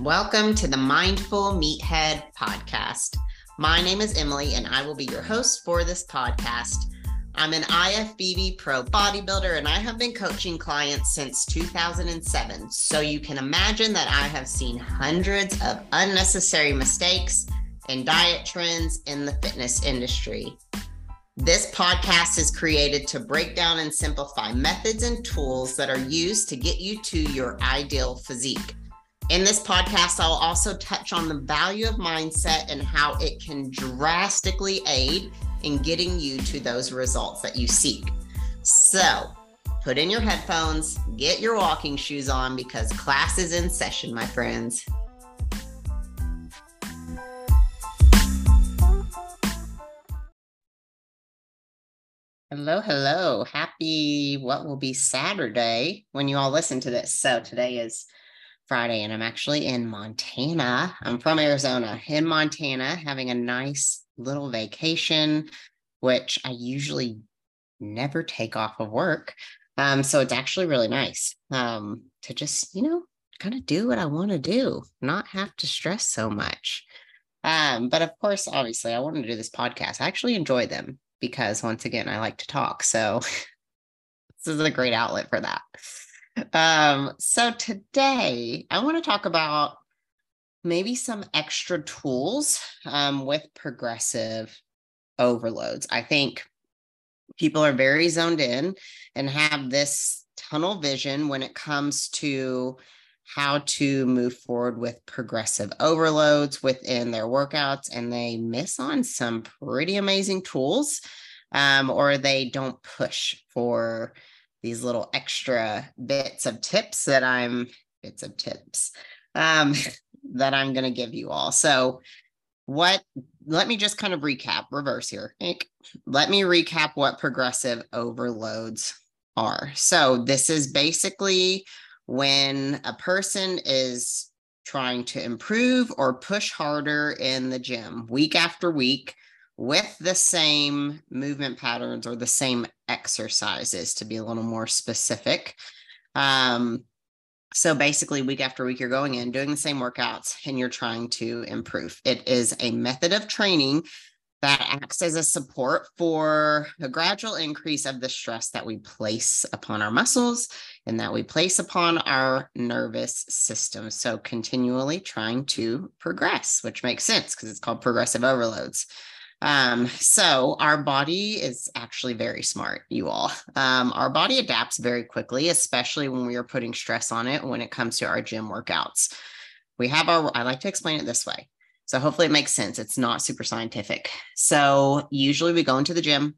Welcome to the Mindful Meathead podcast. My name is Emily, and I will be your host for this podcast. I'm an IFBB pro bodybuilder, and I have been coaching clients since 2007. So you can imagine that I have seen hundreds of unnecessary mistakes and diet trends in the fitness industry. This podcast is created to break down and simplify methods and tools that are used to get you to your ideal physique. In this podcast, I'll also touch on the value of mindset and how it can drastically aid in getting you to those results that you seek. So, put in your headphones, get your walking shoes on because class is in session, my friends. Hello, hello. Happy what will be Saturday when you all listen to this. So, today is Friday, and I'm actually in Montana. I'm from Arizona, in Montana, having a nice little vacation, which I usually never take off of work. Um, so it's actually really nice um, to just, you know, kind of do what I want to do, not have to stress so much. Um, but of course, obviously, I wanted to do this podcast. I actually enjoy them because, once again, I like to talk. So this is a great outlet for that. Um, so today I want to talk about maybe some extra tools um, with progressive overloads. I think people are very zoned in and have this tunnel vision when it comes to how to move forward with progressive overloads within their workouts, and they miss on some pretty amazing tools, um, or they don't push for these little extra bits of tips that I'm bits of tips um, that I'm going to give you all. So, what let me just kind of recap, reverse here. Let me recap what progressive overloads are. So, this is basically when a person is trying to improve or push harder in the gym week after week with the same movement patterns or the same exercises to be a little more specific. Um, so basically, week after week, you're going in doing the same workouts and you're trying to improve. It is a method of training that acts as a support for a gradual increase of the stress that we place upon our muscles and that we place upon our nervous system. So, continually trying to progress, which makes sense because it's called progressive overloads. Um, so our body is actually very smart, you all. Um, our body adapts very quickly, especially when we are putting stress on it when it comes to our gym workouts. We have our, I like to explain it this way. So hopefully it makes sense. It's not super scientific. So usually we go into the gym,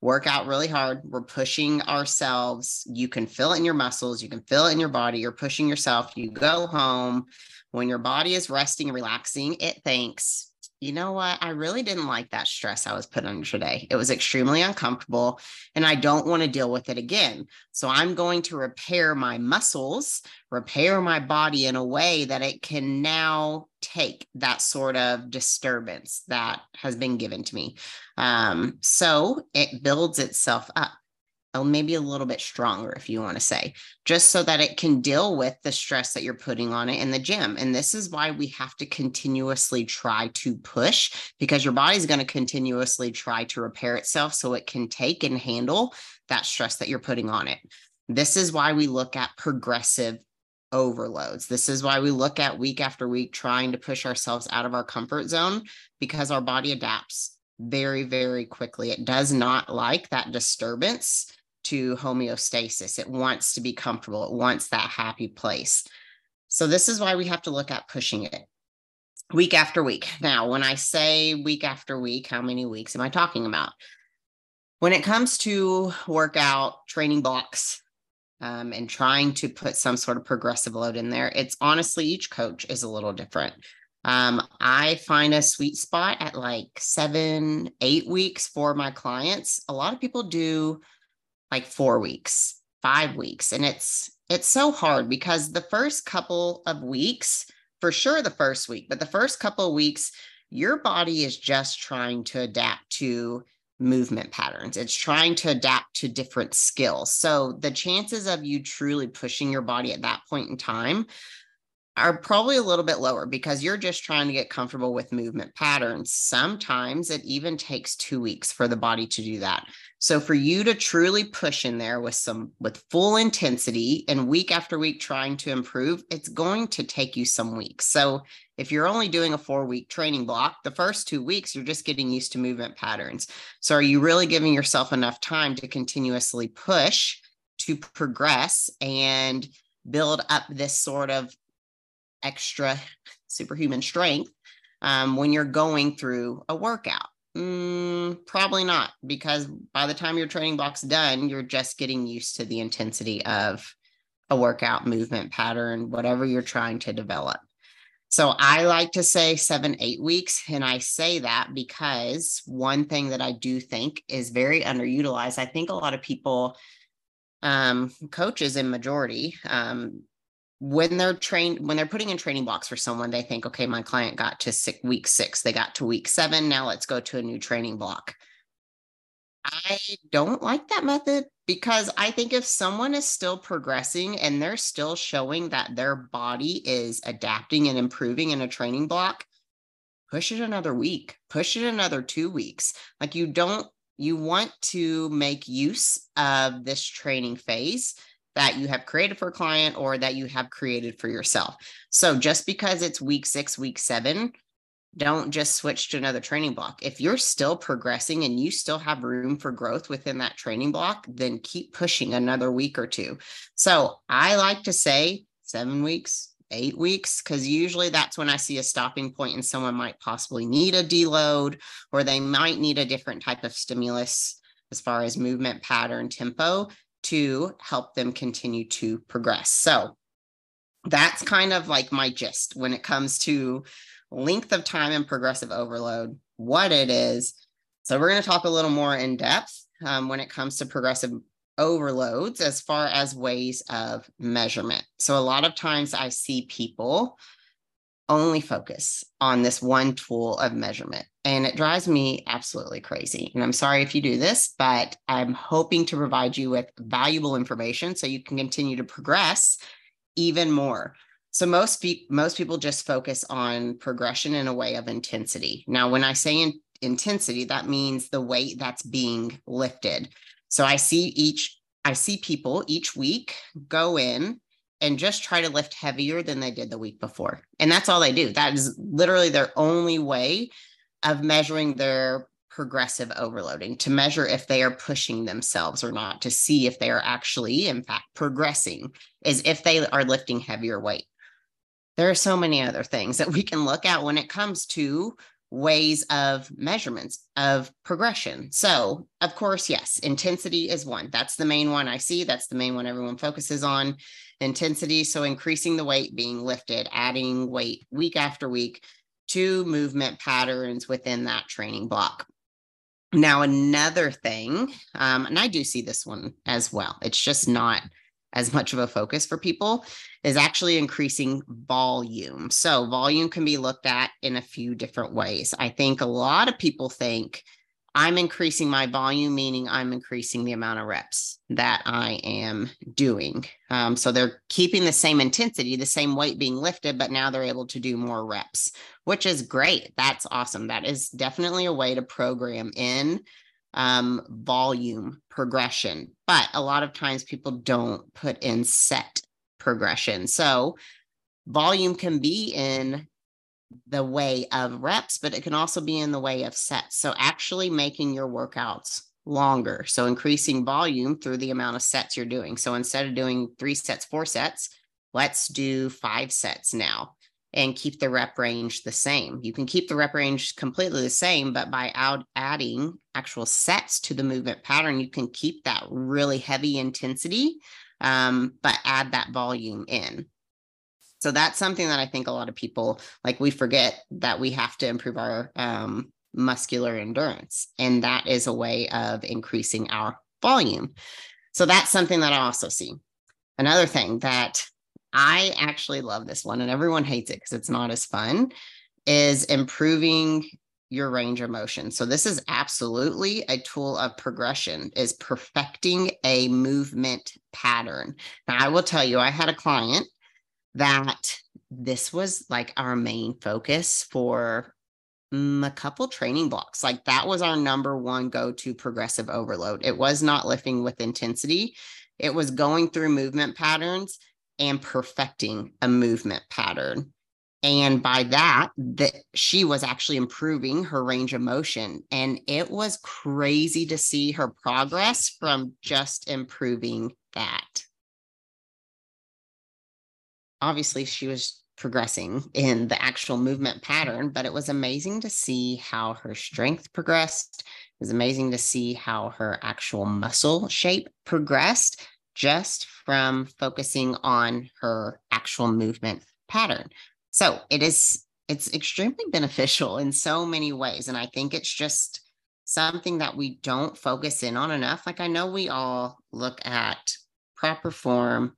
work out really hard. We're pushing ourselves. You can feel it in your muscles, you can feel it in your body. You're pushing yourself. You go home. When your body is resting and relaxing, it thinks, you know what? I really didn't like that stress I was put under today. It was extremely uncomfortable and I don't want to deal with it again. So I'm going to repair my muscles, repair my body in a way that it can now take that sort of disturbance that has been given to me. Um, so it builds itself up Uh, maybe a little bit stronger, if you want to say, just so that it can deal with the stress that you're putting on it in the gym. And this is why we have to continuously try to push because your body's going to continuously try to repair itself so it can take and handle that stress that you're putting on it. This is why we look at progressive overloads. This is why we look at week after week trying to push ourselves out of our comfort zone because our body adapts very, very quickly. It does not like that disturbance to homeostasis. It wants to be comfortable, it wants that happy place. So, this is why we have to look at pushing it week after week. Now, when I say week after week, how many weeks am I talking about? When it comes to workout training blocks um, and trying to put some sort of progressive load in there, it's honestly each coach is a little different. Um, I find a sweet spot at like seven, eight weeks for my clients. A lot of people do like four weeks, five weeks. And it's it's so hard because the first couple of weeks, for sure the first week, but the first couple of weeks, your body is just trying to adapt to movement patterns. It's trying to adapt to different skills. So the chances of you truly pushing your body at that point in time are probably a little bit lower because you're just trying to get comfortable with movement patterns. Sometimes it even takes two weeks for the body to do that. So for you to truly push in there with some with full intensity and week after week trying to improve, it's going to take you some weeks. So if you're only doing a 4 week training block, the first 2 weeks you're just getting used to movement patterns. So are you really giving yourself enough time to continuously push to progress and build up this sort of extra superhuman strength um, when you're going through a workout? Mm, probably not, because by the time your training block's done, you're just getting used to the intensity of a workout movement pattern, whatever you're trying to develop. So I like to say seven, eight weeks. And I say that because one thing that I do think is very underutilized, I think a lot of people, um, coaches in majority, um, when they're trained when they're putting in training blocks for someone they think okay my client got to six, week six. They got to week seven. Now let's go to a new training block. I don't like that method because i think if someone is still progressing and they're still showing that their body is adapting and improving in a training block push it another week push it another two weeks. Like you don't you want to make use of this training phase that you have created for a client or that you have created for yourself. So just because it's week six, week seven, don't just switch to another training block. If you're still progressing and you still have room for growth within that training block, then keep pushing another week or two. So I like to say seven weeks, eight weeks, because usually that's when I see a stopping point and someone might possibly need a deload or they might need a different type of stimulus as far as movement pattern tempo to help them continue to progress. So that's kind of like my gist when it comes to length of time and progressive overload, what it is. So we're going to talk a little more in depth um, when it comes to progressive overloads as far as ways of measurement. So a lot of times I see people only focus on this one tool of measurement. And it drives me absolutely crazy. And I'm sorry if you do this, but I'm hoping to provide you with valuable information so you can continue to progress even more. So most pe- most people just focus on progression in a way of intensity. Now, when I say in- intensity, that means the weight that's being lifted. So I see each I see people each week go in and just try to lift heavier than they did the week before. And that's all they do. That is literally their only way of measuring their progressive overloading to measure if they are pushing themselves or not, to see if they are actually, in fact, progressing, is if they are lifting heavier weight. There are so many other things that we can look at when it comes to ways of measurements of progression. So, of course, yes, intensity is one. That's the main one I see. That's the main one everyone focuses on. Intensity. So, increasing the weight being lifted, adding weight week after week to movement patterns within that training block. Now, another thing, um, and I do see this one as well, it's just not as much of a focus for people is actually increasing volume. So, volume can be looked at in a few different ways. I think a lot of people think I'm increasing my volume, meaning I'm increasing the amount of reps that I am doing. Um, so, they're keeping the same intensity, the same weight being lifted, but now they're able to do more reps, which is great. That's awesome. That is definitely a way to program in um, volume progression. But a lot of times people don't put in set progression. So volume can be in the way of reps, but it can also be in the way of sets. So actually making your workouts longer. So increasing volume through the amount of sets you're doing. So instead of doing three sets, four sets, let's do five sets now and keep the rep range the same. You can keep the rep range completely the same, but by out adding actual sets to the movement pattern, you can keep that really heavy intensity, um, but add that volume in. So that's something that I think a lot of people like we forget that we have to improve our um, muscular endurance, and that is a way of increasing our volume. So that's something that I also see. Another thing that I actually love this one, and everyone hates it because it's not as fun, is improving your range of motion. So this is absolutely a tool of progression is perfecting a movement pattern. Now I will tell you I had a client that this was like our main focus for a couple training blocks. Like that was our number one go to progressive overload. It was not lifting with intensity, it was going through movement patterns and perfecting a movement pattern. And by that, that she was actually improving her range of motion. And it was crazy to see her progress from just improving that. Obviously, she was progressing in the actual movement pattern, but it was amazing to see how her strength progressed. It was amazing to see how her actual muscle shape progressed just from focusing on her actual movement pattern. So it is it's extremely beneficial in so many ways and I think it's just something that we don't focus in on enough. Like I know we all look at proper form,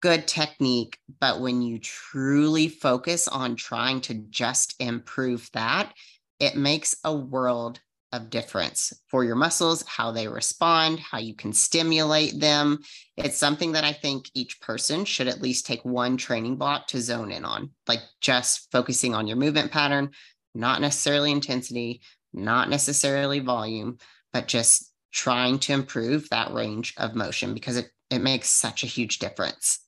good technique, but when you truly focus on trying to just improve that, it makes a world of difference for your muscles, how they respond, how you can stimulate them. It's something that I think each person should at least take one training block to zone in on, like just focusing on your movement pattern, not necessarily intensity, not necessarily volume, but just trying to improve that range of motion because it, it makes such a huge difference.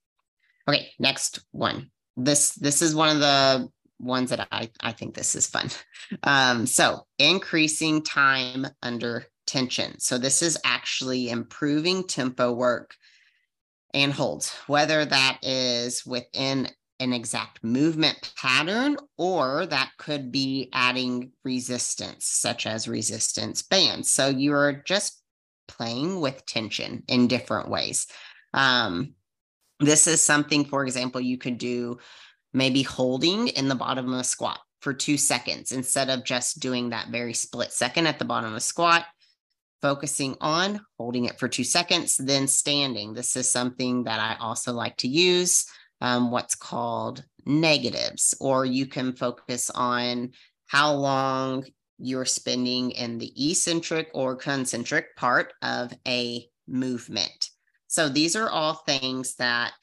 Okay, next one. This this is one of the ones that I, I think this is fun. Um, so increasing time under tension. So this is actually improving tempo work and holds, whether that is within an exact movement pattern or that could be adding resistance, such as resistance bands. So you're just playing with tension in different ways. Um, this is something, for example, you could do maybe holding in the bottom of a squat for two seconds instead of just doing that very split second at the bottom of a squat. Focusing on holding it for two seconds, then standing. This is something that I also like to use, um, what's called negatives, or you can focus on how long you're spending in the eccentric or concentric part of a movement. So these are all things that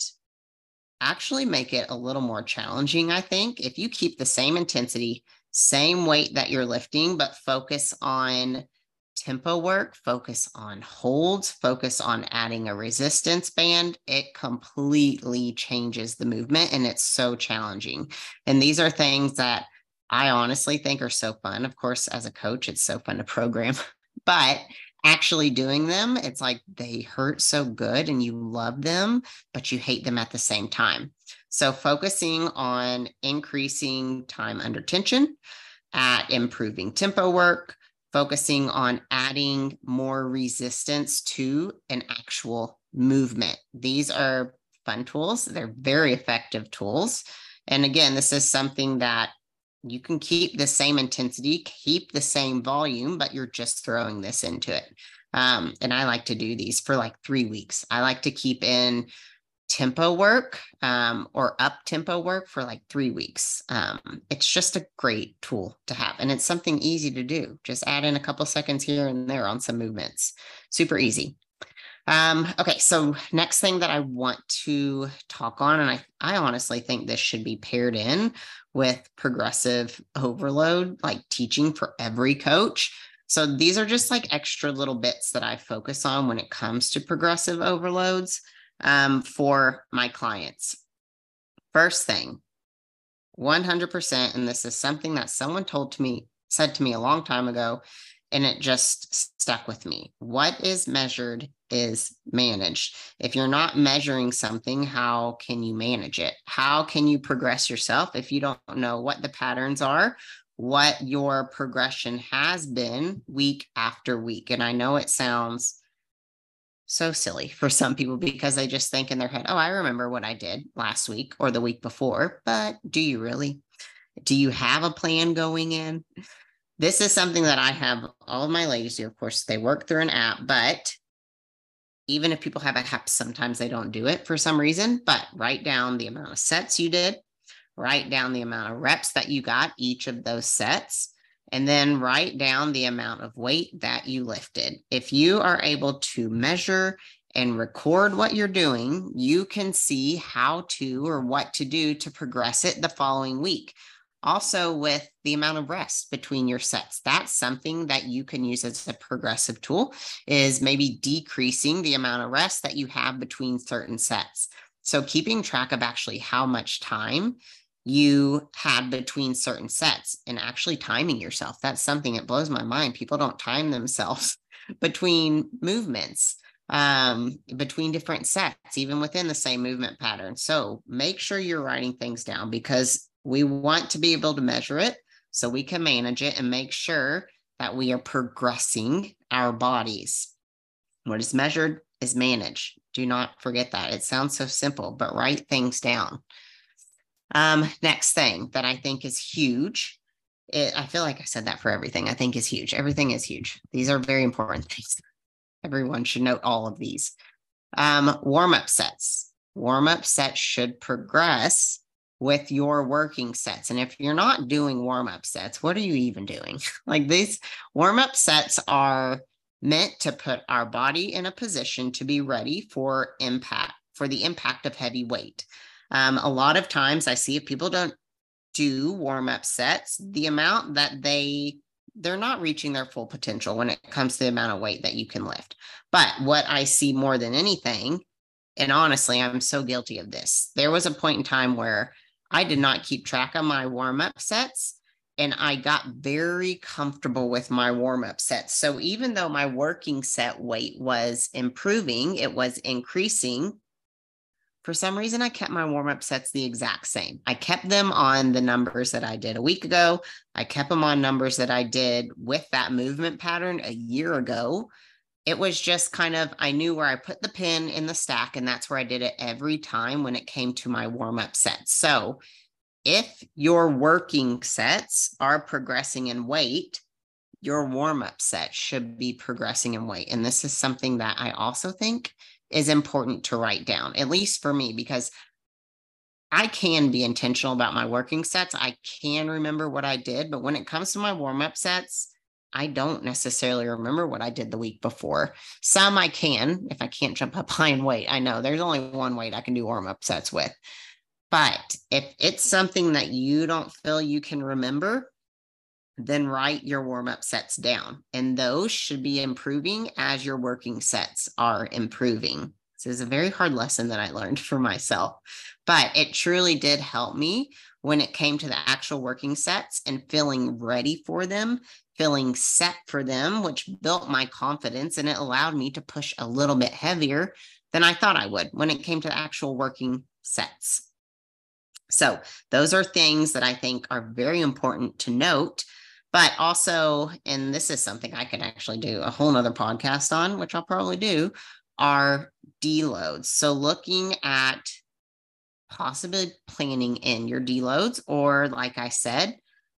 actually make it a little more challenging, I think. If you keep the same intensity, same weight that you're lifting, but focus on tempo work, focus on holds, focus on adding a resistance band, it completely changes the movement and it's so challenging. And these are things that I honestly think are so fun. Of course, as a coach, it's so fun to program, but actually doing them, it's like they hurt so good and you love them, but you hate them at the same time. So, focusing on increasing time under tension, at improving tempo work, focusing on adding more resistance to an actual movement. These are fun tools, they're very effective tools. And again, this is something that you can keep the same intensity, keep the same volume, but you're just throwing this into it. Um, and I like to do these for like three weeks. I like to keep in tempo work um, or up tempo work for like three weeks. Um, it's just a great tool to have. And it's something easy to do. Just add in a couple seconds here and there on some movements. Super easy. Um, okay, so next thing that I want to talk on, and I, I honestly think this should be paired in with progressive overload, like teaching for every coach. So these are just like extra little bits that I focus on when it comes to progressive overloads um, for my clients. First thing, 100%, and this is something that someone told to me, said to me a long time ago, and it just stuck with me. What is measured is managed. If you're not measuring something, how can you manage it? How can you progress yourself if you don't know what the patterns are, what your progression has been week after week? And I know it sounds so silly for some people because they just think in their head, oh, I remember what I did last week or the week before. But do you really? Do you have a plan going in? this is something that I have all of my ladies do. Of course, they work through an app, but even if people have a app, sometimes they don't do it for some reason. But write down the amount of sets you did, write down the amount of reps that you got each of those sets, and then write down the amount of weight that you lifted. If you are able to measure and record what you're doing, you can see how to or what to do to progress it the following week. Also, with the amount of rest between your sets, that's something that you can use as a progressive tool, is maybe decreasing the amount of rest that you have between certain sets. So, keeping track of actually how much time you had between certain sets and actually timing yourself. That's something that blows my mind. People don't time themselves between movements, um, between different sets, even within the same movement pattern. So make sure you're writing things down because we want to be able to measure it so we can manage it and make sure that we are progressing our bodies. What is measured is managed. Do not forget that. It sounds so simple, but write things down. Um, next thing that I think is huge. It, I feel like I said that for everything. I think is huge. Everything is huge. These are very important things. Everyone should note all of these. Um, warm up sets. Warm up sets should progress with your working sets. And if you're not doing warm up sets, what are you even doing? like these warm up sets are meant to put our body in a position to be ready for impact, for the impact of heavy weight. Um, a lot of times I see if people don't do warm up sets, the amount that they they're not reaching their full potential when it comes to the amount of weight that you can lift. But what I see more than anything, and honestly, I'm so guilty of this. There was a point in time where I did not keep track of my warm up sets and I got very comfortable with my warm up sets. So even though my working set weight was improving, it was increasing for some reason, I kept my warm up sets the exact same. I kept them on the numbers that I did a week ago. I kept them on numbers that I did with that movement pattern a year ago. It was just kind of, I knew where I put the pin in the stack, and that's where I did it every time when it came to my warm up sets. So if your working sets are progressing in weight, your warm up set should be progressing in weight. And this is something that I also think is important to write down, at least for me, because I can be intentional about my working sets. I can remember what I did, but when it comes to my warm up sets, I don't necessarily remember what I did the week before. Some I can if I can't jump up high and weight. I know there's only one weight I can do warm up sets with. But if it's something that you don't feel you can remember, then write your warm up sets down. And those should be improving as your working sets are improving. This is a very hard lesson that I learned for myself, but it truly did help me when it came to the actual working sets and feeling ready for them, feeling set for them, which built my confidence and it allowed me to push a little bit heavier than I thought I would when it came to actual working sets. So, those are things that I think are very important to note but also, and this is something I could actually do a whole nother podcast on, which I'll probably do, are deloads. So looking at possibly planning in your deloads, or like I said,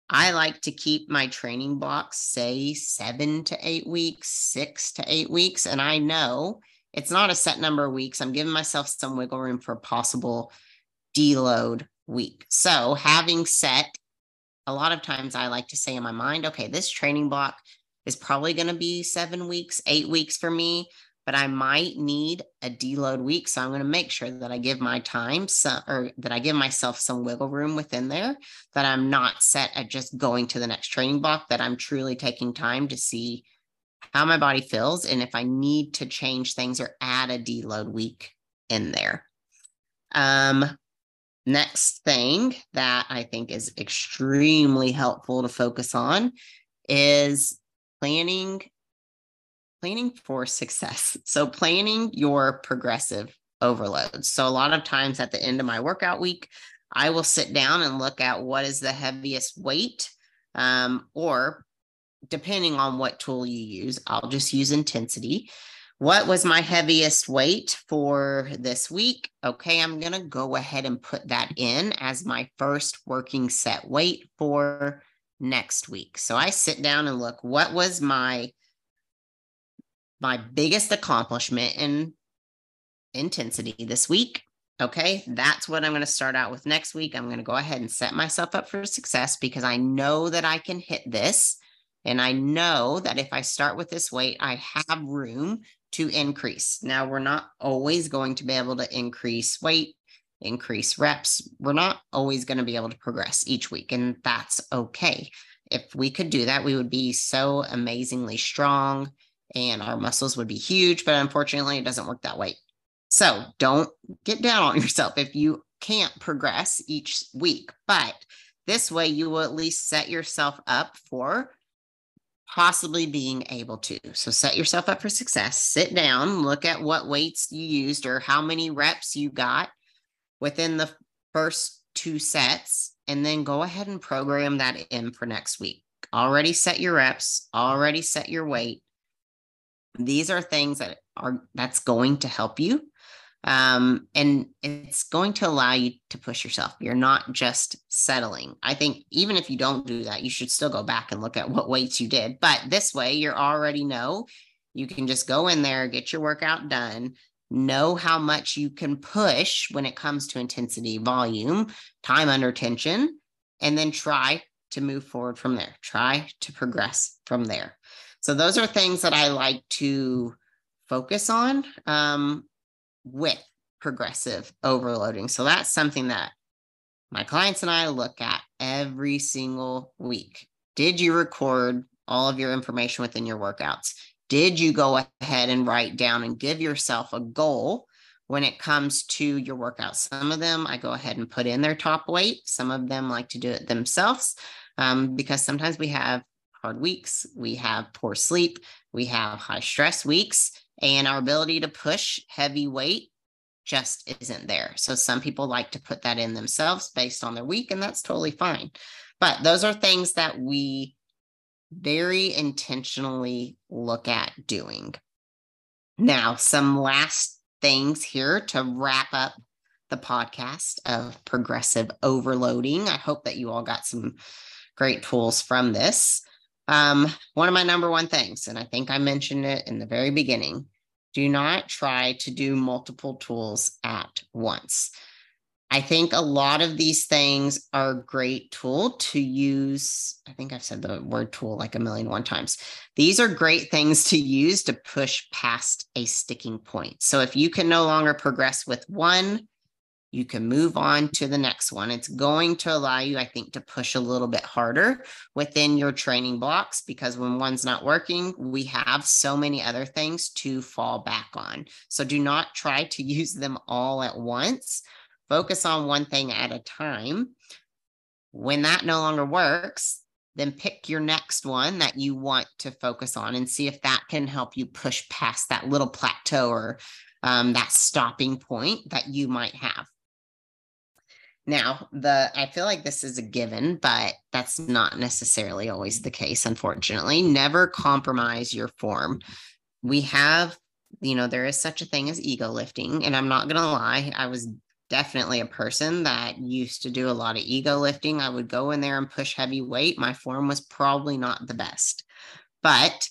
I like to keep my training blocks, say seven to eight weeks, six to eight weeks. And I know it's not a set number of weeks. I'm giving myself some wiggle room for a possible deload week. So having set a lot of times I like to say in my mind, okay, this training block is probably going to be seven weeks, eight weeks for me, but I might need a deload week. So I'm going to make sure that I give my time some, or that I give myself some wiggle room within there, that I'm not set at just going to the next training block, that I'm truly taking time to see how my body feels and if I need to change things or add a deload week in there. Um, Next thing that I think is extremely helpful to focus on is planning planning for success. So planning your progressive overloads. So a lot of times at the end of my workout week, I will sit down and look at what is the heaviest weight um, or depending on what tool you use, I'll just use intensity what was my heaviest weight for this week? Okay, I'm going to go ahead and put that in as my first working set weight for next week. So I sit down and look what was my my biggest accomplishment in intensity this week. Okay, that's what I'm going to start out with next week. I'm going to go ahead and set myself up for success because I know that I can hit this And I know that if I start with this weight, I have room to increase. Now, we're not always going to be able to increase weight, increase reps. We're not always going to be able to progress each week, and that's okay. If we could do that, we would be so amazingly strong and our muscles would be huge, but unfortunately, it doesn't work that way. So don't get down on yourself if you can't progress each week, but this way you will at least set yourself up for possibly being able to. So set yourself up for success. Sit down, look at what weights you used or how many reps you got within the first two sets, and then go ahead and program that in for next week. Already set your reps, already set your weight. These are things that are that's going to help you um, and it's going to allow you to push yourself. You're not just settling. I think even if you don't do that, you should still go back and look at what weights you did. But this way, you're already know you can just go in there, get your workout done, know how much you can push when it comes to intensity, volume, time under tension, and then try to move forward from there. Try to progress from there. So, those are things that I like to focus on. Um, with progressive overloading. So that's something that my clients and I look at every single week. Did you record all of your information within your workouts? Did you go ahead and write down and give yourself a goal when it comes to your workouts? Some of them I go ahead and put in their top weight. Some of them like to do it themselves um, because sometimes we have hard weeks, we have poor sleep, we have high stress weeks and our ability to push heavy weight just isn't there. So some people like to put that in themselves based on their week, and that's totally fine. But those are things that we very intentionally look at doing. Now, some last things here to wrap up the podcast of progressive overloading. I hope that you all got some great tools from this. Um, one of my number one things, and I think I mentioned it in the very beginning, do not try to do multiple tools at once. I think a lot of these things are a great tool to use. I think I've said the word tool like a million one times. These are great things to use to push past a sticking point. So if you can no longer progress with one, you can move on to the next one. It's going to allow you, I think, to push a little bit harder within your training blocks because when one's not working, we have so many other things to fall back on. So do not try to use them all at once. Focus on one thing at a time. When that no longer works, then pick your next one that you want to focus on and see if that can help you push past that little plateau or um, that stopping point that you might have. Now, the I feel like this is a given, but that's not necessarily always the case, unfortunately. Never compromise your form. We have, you know, there is such a thing as ego lifting. And I'm not going to lie, I was definitely a person that used to do a lot of ego lifting. I would go in there and push heavy weight. My form was probably not the best, but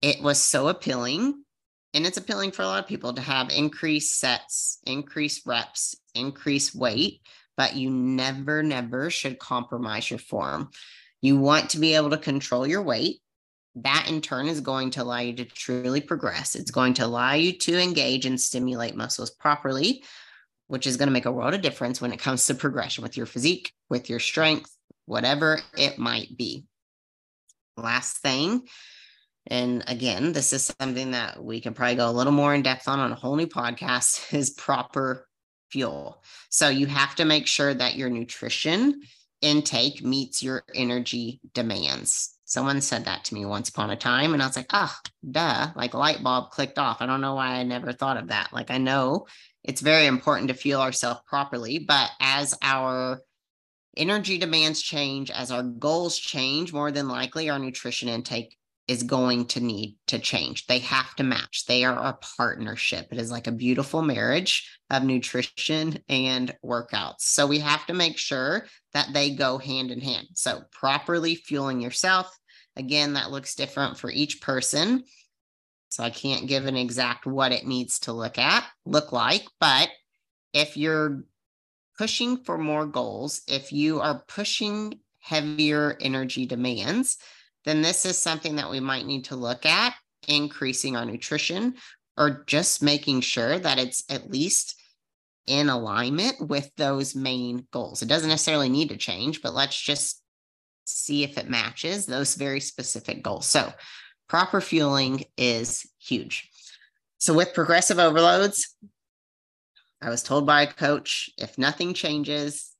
it was so appealing. And it's appealing for a lot of people to have increased sets, increased reps, increased weight but you never, never should compromise your form. You want to be able to control your weight. That in turn is going to allow you to truly progress. It's going to allow you to engage and stimulate muscles properly, which is going to make a world of difference when it comes to progression with your physique, with your strength, whatever it might be. Last thing, and again, this is something that we can probably go a little more in depth on on a whole new podcast is proper fuel. So you have to make sure that your nutrition intake meets your energy demands. Someone said that to me once upon a time, and I was like, oh, duh, like light bulb clicked off. I don't know why I never thought of that. Like, I know it's very important to fuel ourselves properly, but as our energy demands change, as our goals change, more than likely our nutrition intake is going to need to change. They have to match. They are a partnership. It is like a beautiful marriage of nutrition and workouts. So we have to make sure that they go hand in hand. So properly fueling yourself. Again, that looks different for each person. So I can't give an exact what it needs to look at, look like, but if you're pushing for more goals, if you are pushing heavier energy demands, then this is something that we might need to look at increasing our nutrition or just making sure that it's at least in alignment with those main goals. It doesn't necessarily need to change, but let's just see if it matches those very specific goals. So, proper fueling is huge. So, with progressive overloads, I was told by a coach if nothing changes,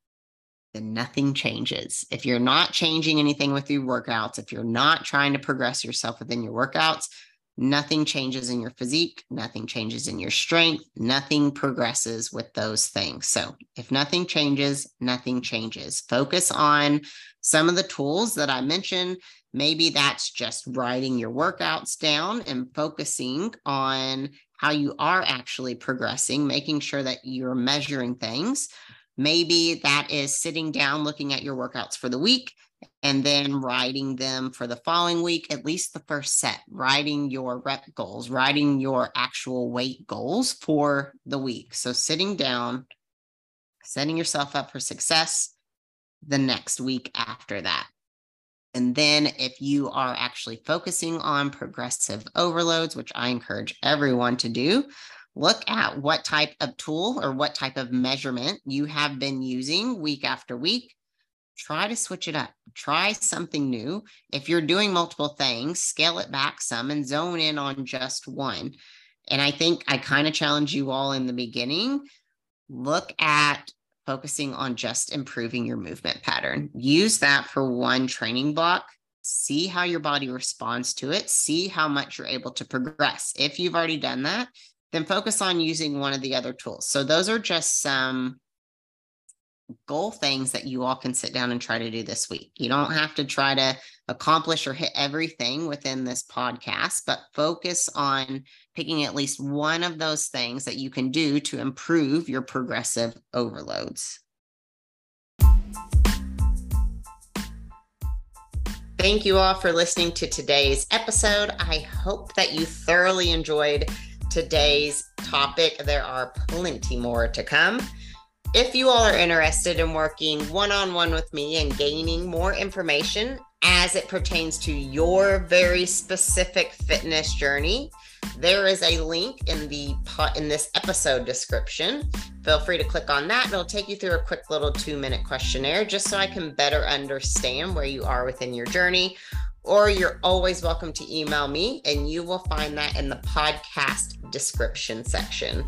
then nothing changes. If you're not changing anything with your workouts, if you're not trying to progress yourself within your workouts, nothing changes in your physique, nothing changes in your strength, nothing progresses with those things. So, if nothing changes, nothing changes. Focus on some of the tools that I mentioned. Maybe that's just writing your workouts down and focusing on how you are actually progressing, making sure that you're measuring things. Maybe that is sitting down, looking at your workouts for the week, and then writing them for the following week, at least the first set, writing your rep goals, writing your actual weight goals for the week. So sitting down, setting yourself up for success the next week after that. And then if you are actually focusing on progressive overloads, which I encourage everyone to do, look at what type of tool or what type of measurement you have been using week after week. Try to switch it up. Try something new. If you're doing multiple things, scale it back some and zone in on just one. And I think I kind of challenge you all in the beginning. Look at focusing on just improving your movement pattern. Use that for one training block. See how your body responds to it. See how much you're able to progress. If you've already done that, then focus on using one of the other tools. So those are just some goal things that you all can sit down and try to do this week. You don't have to try to accomplish or hit everything within this podcast, but focus on picking at least one of those things that you can do to improve your progressive overloads. Thank you all for listening to today's episode. I hope that you thoroughly enjoyed today's topic. There are plenty more to come. If you all are interested in working one on one with me and gaining more information as it pertains to your very specific fitness journey, there is a link in the in this episode description. Feel free to click on that. It'll take you through a quick little two minute questionnaire just so I can better understand where you are within your journey or you're always welcome to email me, and you will find that in the podcast description section.